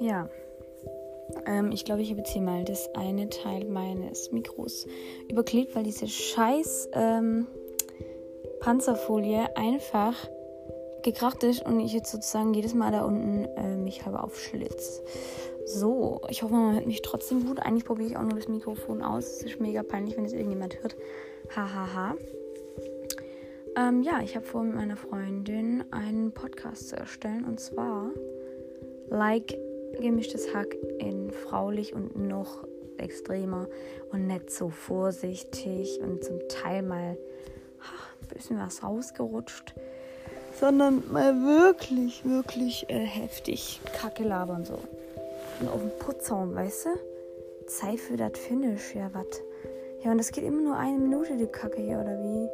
Ja. Ähm, ich glaube, ich habe jetzt hier mal das eine Teil meines Mikros überklebt, weil diese scheiß ähm, Panzerfolie einfach gekracht ist und ich jetzt sozusagen jedes Mal da unten äh, mich halber aufschlitz. So, ich hoffe, man hört mich trotzdem gut. Eigentlich probiere ich auch nur das Mikrofon aus. Es ist mega peinlich, wenn es irgendjemand hört. Hahaha. Ha, ha. ähm, ja, ich habe vor, mit meiner Freundin einen Podcast zu erstellen. Und zwar Like gemischtes Hack in fraulich und noch extremer und nicht so vorsichtig und zum Teil mal ein bisschen was rausgerutscht, sondern mal wirklich, wirklich äh, heftig Kacke labern so. Und auf dem Putzraum, weißt du? Zeit für das Finish, ja, was? Ja, und das geht immer nur eine Minute, die Kacke hier, oder wie?